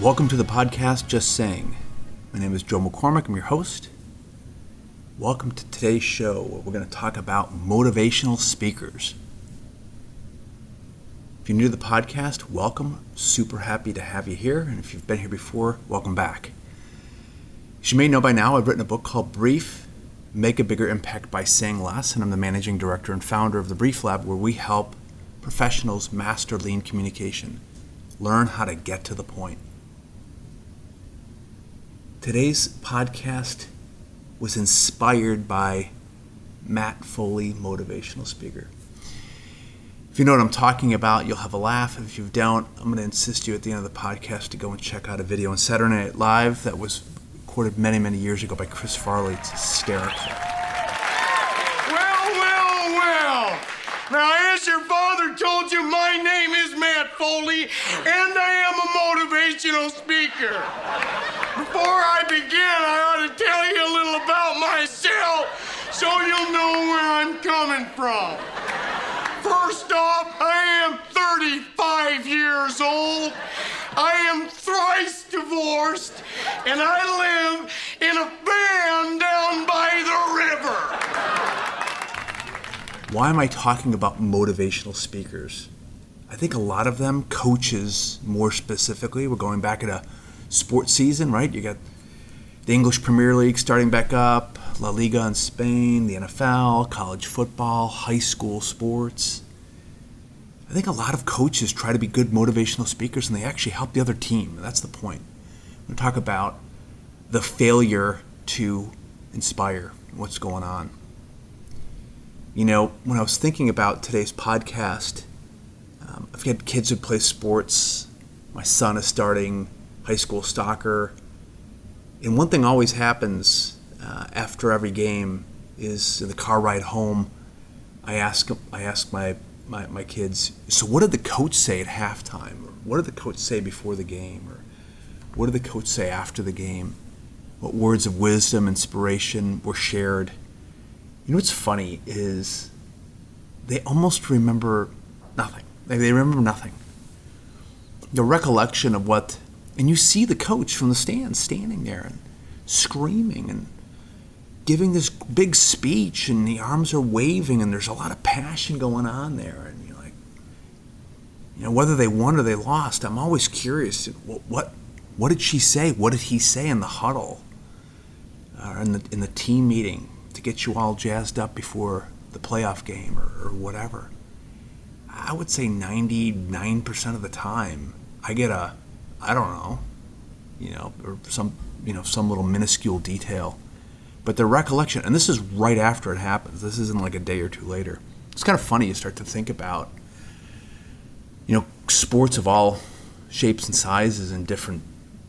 Welcome to the podcast Just Saying. My name is Joe McCormick. I'm your host. Welcome to today's show where we're going to talk about motivational speakers. If you're new to the podcast, welcome. Super happy to have you here. And if you've been here before, welcome back. As you may know by now, I've written a book called Brief Make a Bigger Impact by Saying Less, and I'm the managing director and founder of the Brief Lab, where we help professionals master lean communication, learn how to get to the point. Today's podcast was inspired by Matt Foley, motivational speaker. If you know what I'm talking about, you'll have a laugh. If you don't, I'm going to insist you at the end of the podcast to go and check out a video on Saturday Night Live that was recorded many, many years ago by Chris Farley. It's hysterical. Well, well, well. Now, as your father told you, my name Foley, and I am a motivational speaker. Before I begin, I ought to tell you a little about myself so you'll know where I'm coming from. First off, I am 35 years old. I am thrice divorced, and I live in a van down by the river. Why am I talking about motivational speakers? I think a lot of them, coaches more specifically, we're going back at a sports season, right? You got the English Premier League starting back up, La Liga in Spain, the NFL, college football, high school sports. I think a lot of coaches try to be good motivational speakers and they actually help the other team. That's the point. I'm going to talk about the failure to inspire what's going on. You know, when I was thinking about today's podcast, um, I've had kids who play sports. My son is starting high school soccer. And one thing always happens uh, after every game is in the car ride home. I ask I ask my, my, my kids, so what did the coach say at halftime? Or what did the coach say before the game? Or what did the coach say after the game? What words of wisdom, inspiration were shared? You know what's funny is they almost remember nothing. They remember nothing. The recollection of what and you see the coach from the stands standing there and screaming and giving this big speech, and the arms are waving, and there's a lot of passion going on there. And you're like, you know, whether they won or they lost, I'm always curious. What what, what did she say? What did he say in the huddle, or in the in the team meeting to get you all jazzed up before the playoff game or, or whatever? I would say 99% of the time, I get a I don't know, you know, or some, you know, some little minuscule detail. But the recollection, and this is right after it happens. This isn't like a day or two later. It's kind of funny. You start to think about, you know, sports of all shapes and sizes and different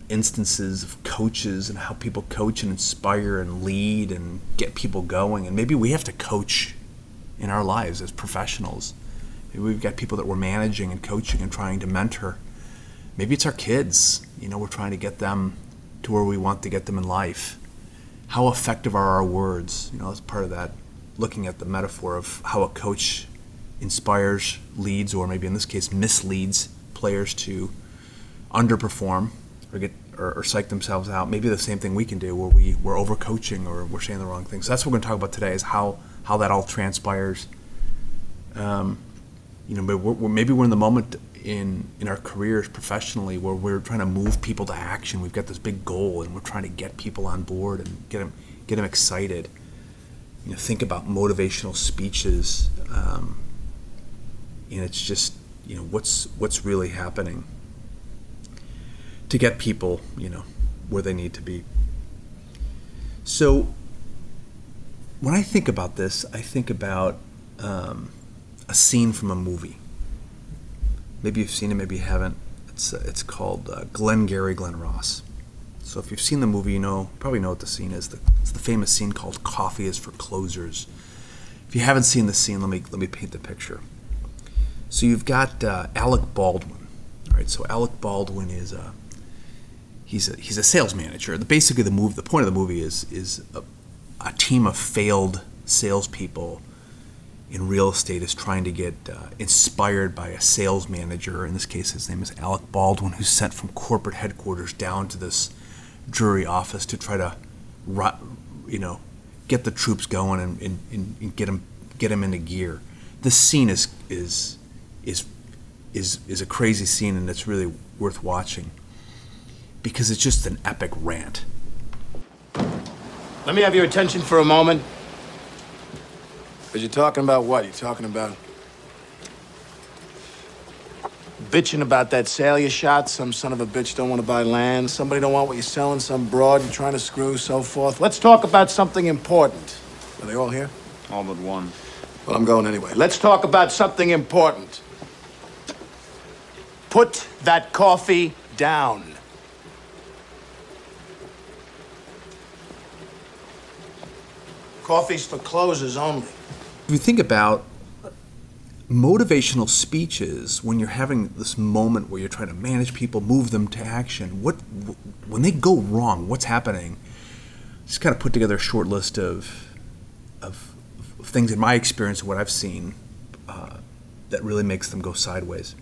instances of coaches and how people coach and inspire and lead and get people going. And maybe we have to coach in our lives as professionals. Maybe we've got people that we're managing and coaching and trying to mentor maybe it's our kids. You know, we're trying to get them to where we want to get them in life. How effective are our words? You know, as part of that, looking at the metaphor of how a coach inspires, leads, or maybe in this case misleads players to underperform or get or, or psych themselves out. Maybe the same thing we can do where we we're overcoaching or we're saying the wrong things. So that's what we're going to talk about today is how how that all transpires. Um, you know, maybe we're, maybe we're in the moment in in our careers professionally where we're trying to move people to action. We've got this big goal and we're trying to get people on board and get them get them excited. You know, think about motivational speeches, um, and it's just you know what's what's really happening to get people you know where they need to be. So when I think about this, I think about um, a scene from a movie maybe you've seen it, maybe you haven't. It's uh, it's called uh, Glengarry Glen Ross. So if you've seen the movie, you know probably know what the scene is. The, it's the famous scene called "Coffee is for Closers." If you haven't seen the scene, let me let me paint the picture. So you've got uh, Alec Baldwin. All right, so Alec Baldwin is a he's a he's a sales manager. The, basically, the move the point of the movie is is a, a team of failed salespeople in real estate is trying to get uh, inspired by a sales manager. In this case, his name is Alec Baldwin, who's sent from corporate headquarters down to this jury office to try to, you know, get the troops going and, and, and get them get them into gear. This scene is is is is is a crazy scene, and it's really worth watching because it's just an epic rant. Let me have your attention for a moment. Are you're talking about what? You're talking about bitching about that sale you shot? Some son of a bitch don't want to buy land. Somebody don't want what you're selling. Some broad you're trying to screw, so forth. Let's talk about something important. Are they all here? All but one. Well, I'm going anyway. Let's talk about something important. Put that coffee down. Coffee's for closers only. If you think about motivational speeches when you're having this moment where you're trying to manage people, move them to action, what when they go wrong, what's happening? Just kind of put together a short list of of, things in my experience and what I've seen uh, that really makes them go sideways.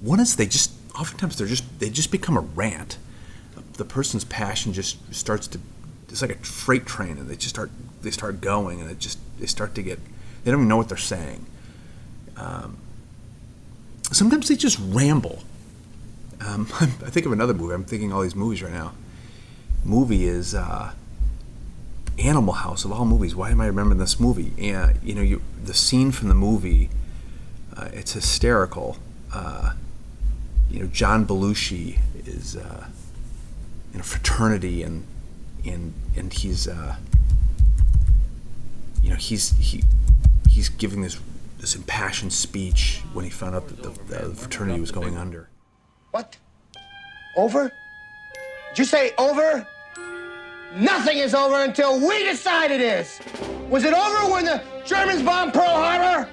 One is they just oftentimes they're just they just become a rant. The person's passion just starts to it's like a freight train, and they just start they start going, and it just they start to get they don't even know what they're saying. Um, sometimes they just ramble. Um, I think of another movie. I'm thinking all these movies right now. Movie is uh, Animal House of all movies. Why am I remembering this movie? And you know, you, the scene from the movie, uh, it's hysterical. Uh, you know, John Belushi is uh, in a fraternity and and and he's uh, you know he's he he's giving this this impassioned speech when he found out that the, the fraternity was going under. What? Over? Did you say over? Nothing is over until we decide it is. Was it over when the Germans bombed Pearl Harbor?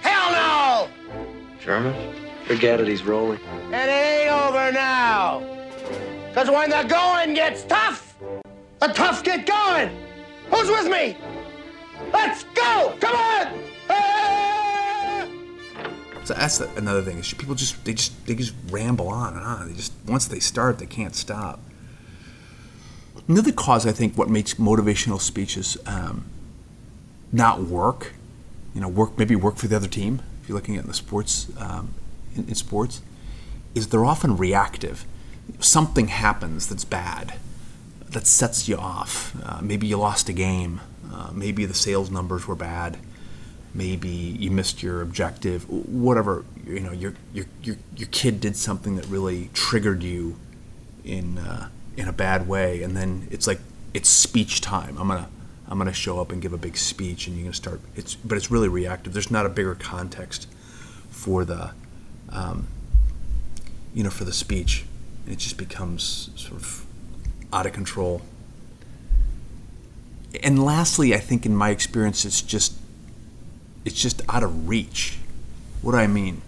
Hell no! Germans? Forget it, he's rolling. And it ain't over now. Because when the going gets tough, the tough get going. Who's with me? Let's go! Come on! Ah! So that's the, another thing is people just they just they just ramble on and on. They just once they start, they can't stop. Another cause I think what makes motivational speeches um, not work, you know, work maybe work for the other team. If you're looking at the sports um, in, in sports, is they're often reactive. Something happens that's bad that sets you off. Uh, maybe you lost a game. Uh, maybe the sales numbers were bad. Maybe you missed your objective. Whatever you know, your your your, your kid did something that really triggered you in uh, in a bad way, and then it's like it's speech time. I'm gonna I'm gonna show up and give a big speech, and you're gonna start. It's but it's really reactive. There's not a bigger context for the um, you know for the speech. It just becomes sort of out of control. And lastly, I think in my experience, it's just it's just out of reach. What do I mean?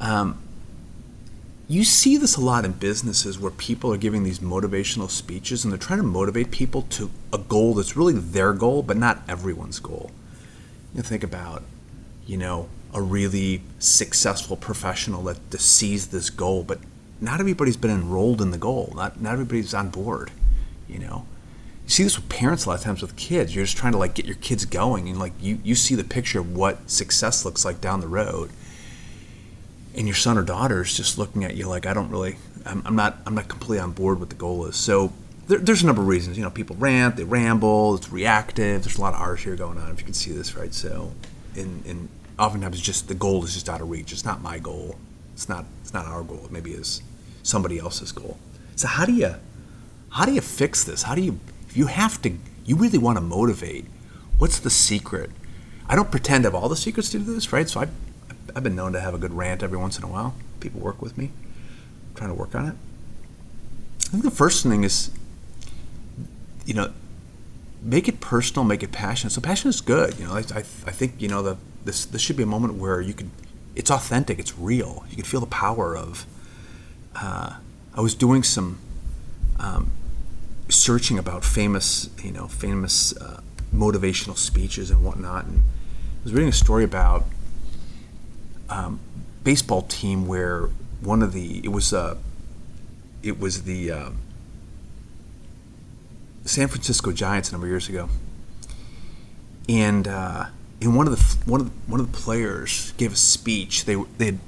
Um, you see this a lot in businesses where people are giving these motivational speeches and they're trying to motivate people to a goal that's really their goal, but not everyone's goal. You think about, you know, a really successful professional that sees this goal, but not everybody's been enrolled in the goal. Not not everybody's on board. You know, see this with parents a lot of times with kids. You're just trying to like get your kids going, and like you you see the picture of what success looks like down the road, and your son or daughter is just looking at you like I don't really. I'm, I'm not I'm not completely on board with the goal is. So there, there's a number of reasons. You know, people rant, they ramble, it's reactive. There's a lot of art here going on. If you can see this, right? So, in in oftentimes just the goal is just out of reach. It's not my goal. It's not it's not our goal. It maybe is somebody else's goal. So how do you how do you fix this? How do you if you have to you really want to motivate? What's the secret? I don't pretend to have all the secrets to do this, right? So I I've been known to have a good rant every once in a while. People work with me, I'm trying to work on it. I think the first thing is, you know, make it personal, make it passionate. So passion is good. You know, I, I, I think you know the this this should be a moment where you can, it's authentic, it's real. You can feel the power of uh, I was doing some um, searching about famous, you know, famous uh, motivational speeches and whatnot, and I was reading a story about um, baseball team where one of the it was uh, it was the uh, San Francisco Giants a number of years ago, and uh, and one of the one of the, one of the players gave a speech. They they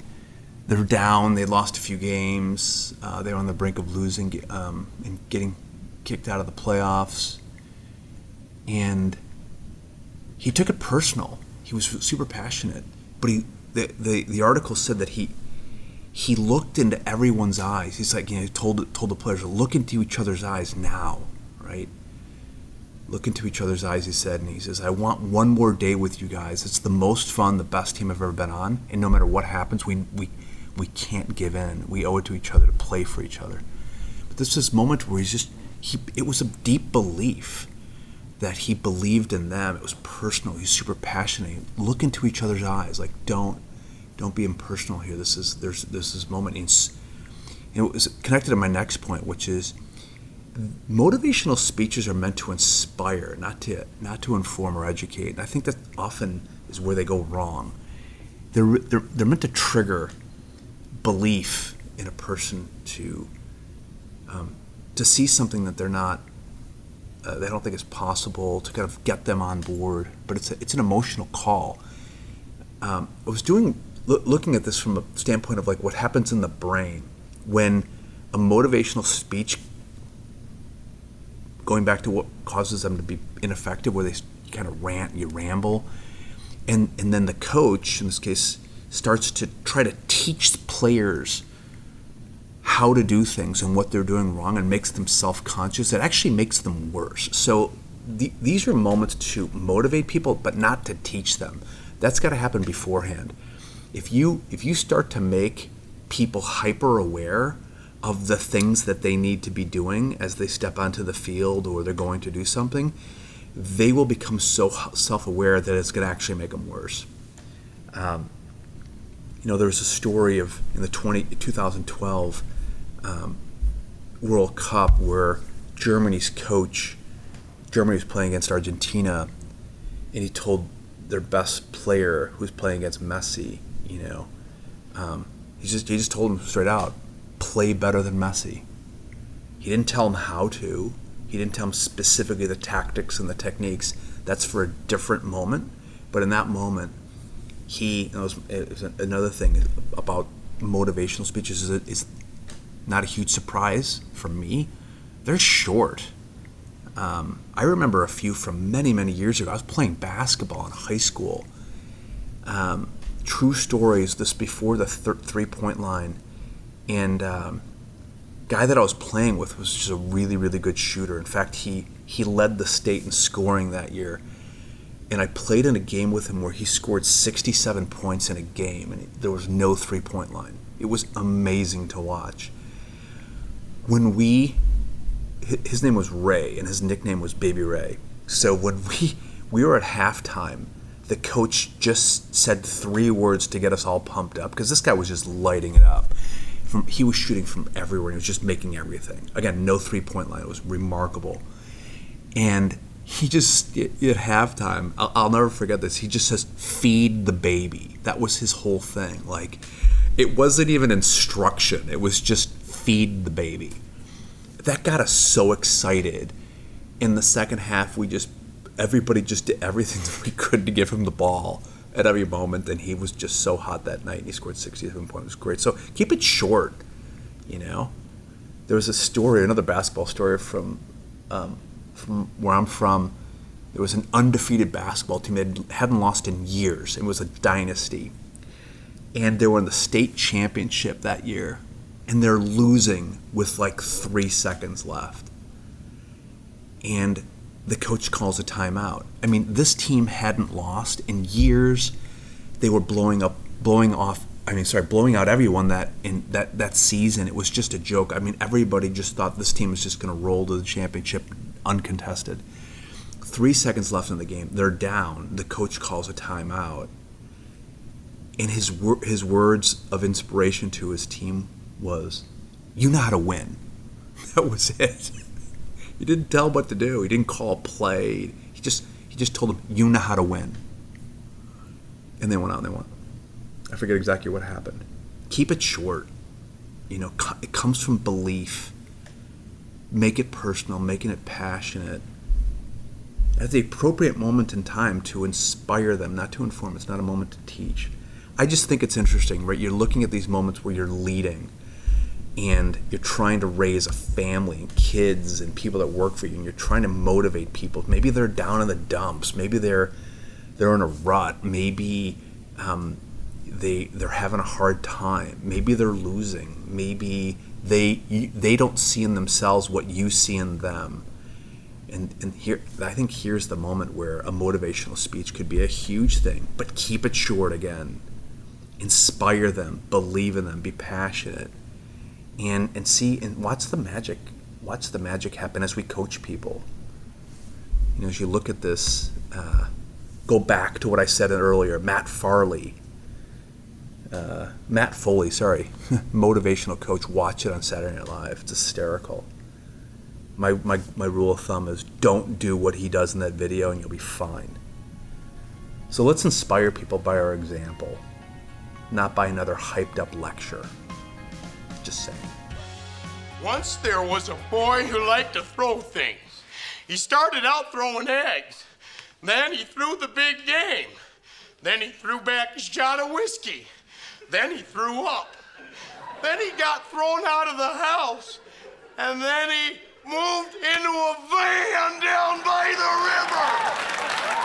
they were down. They lost a few games. Uh, they were on the brink of losing um, and getting kicked out of the playoffs. And he took it personal. He was super passionate, but he the, the, the article said that he he looked into everyone's eyes. He's like, you know, he told told the players, look into each other's eyes now, right? Look into each other's eyes, he said, and he says, I want one more day with you guys. It's the most fun, the best team I've ever been on, and no matter what happens, we we we can't give in. We owe it to each other to play for each other. But this is this moment where he's just he it was a deep belief that he believed in them. It was personal. He's super passionate. Look into each other's eyes. Like don't don't be impersonal here. This is there's this is moment. And it was connected to my next point, which is motivational speeches are meant to inspire, not to not to inform or educate. And I think that often is where they go wrong. They're they're, they're meant to trigger belief in a person to um, to see something that they're not uh, they don't think is possible to kind of get them on board but it's a, it's an emotional call. Um, I was doing lo- looking at this from a standpoint of like what happens in the brain when a motivational speech going back to what causes them to be ineffective where they kind of rant you ramble and and then the coach in this case starts to try to teach players how to do things and what they're doing wrong and makes them self-conscious it actually makes them worse. So the, these are moments to motivate people but not to teach them. That's got to happen beforehand. If you if you start to make people hyper aware of the things that they need to be doing as they step onto the field or they're going to do something they will become so self-aware that it's going to actually make them worse. Um, you know, there was a story of in the 20, 2012 um, World Cup where Germany's coach, Germany was playing against Argentina, and he told their best player who's playing against Messi, you know, um, he just he just told him straight out, play better than Messi. He didn't tell him how to. He didn't tell him specifically the tactics and the techniques. That's for a different moment. But in that moment, he it was, it was another thing about motivational speeches is it's not a huge surprise for me. They're short. Um, I remember a few from many many years ago. I was playing basketball in high school. Um, true stories. This before the th- three point line, and um, guy that I was playing with was just a really really good shooter. In fact, he he led the state in scoring that year and I played in a game with him where he scored 67 points in a game, and there was no three point line. It was amazing to watch. When we, his name was Ray, and his nickname was Baby Ray. So when we we were at halftime, the coach just said three words to get us all pumped up because this guy was just lighting it up. From he was shooting from everywhere. He was just making everything. Again, no three point line. It was remarkable. And he just at halftime I'll, I'll, never forget this he just says feed the baby that was his whole thing like it wasn't even instruction it was just feed the baby that got us so excited in the second half we just everybody just did everything that we could to give him the ball at every moment and he was just so hot that night and he scored 67 points it was great so keep it short you know there was a story another basketball story from um, from where I'm from, there was an undefeated basketball team that hadn't lost in years. It was a dynasty. And they were in the state championship that year. And they're losing with like three seconds left. And the coach calls a timeout. I mean, this team hadn't lost in years. They were blowing up, blowing off. I mean, sorry, blowing out everyone that in that that season. It was just a joke. I mean, everybody just thought this team was just going to roll to the championship uncontested. Three seconds left in the game. They're down. The coach calls a timeout. And his, wor- his words of inspiration to his team was, You know how to win. That was it. he didn't tell what to do. He didn't call play. He just he just told them, You know how to win. and they went out and they won. I forget exactly what happened. Keep it short. You know, it comes from belief. Make it personal, making it passionate. At the appropriate moment in time to inspire them, not to inform. It's not a moment to teach. I just think it's interesting, right? You're looking at these moments where you're leading and you're trying to raise a family and kids and people that work for you and you're trying to motivate people. Maybe they're down in the dumps. Maybe they're they're in a rut. Maybe um, they they're having a hard time. Maybe they're losing. Maybe they they don't see in themselves what you see in them. And and here I think here's the moment where a motivational speech could be a huge thing, but keep it short again. Inspire them, believe in them, be passionate. And and see and watch the magic watch the magic happen as we coach people. You know, as you look at this, uh, go back to what I said earlier. Matt Farley, uh, Matt Foley, sorry, motivational coach. Watch it on Saturday Night Live. It's hysterical. My, my, my rule of thumb is don't do what he does in that video and you'll be fine. So let's inspire people by our example, not by another hyped up lecture. Just saying. Once there was a boy who liked to throw things. He started out throwing eggs. Then he threw the big game. Then he threw back his shot of whiskey. Then he threw up. Then he got thrown out of the house. And then he moved into a van down by the river.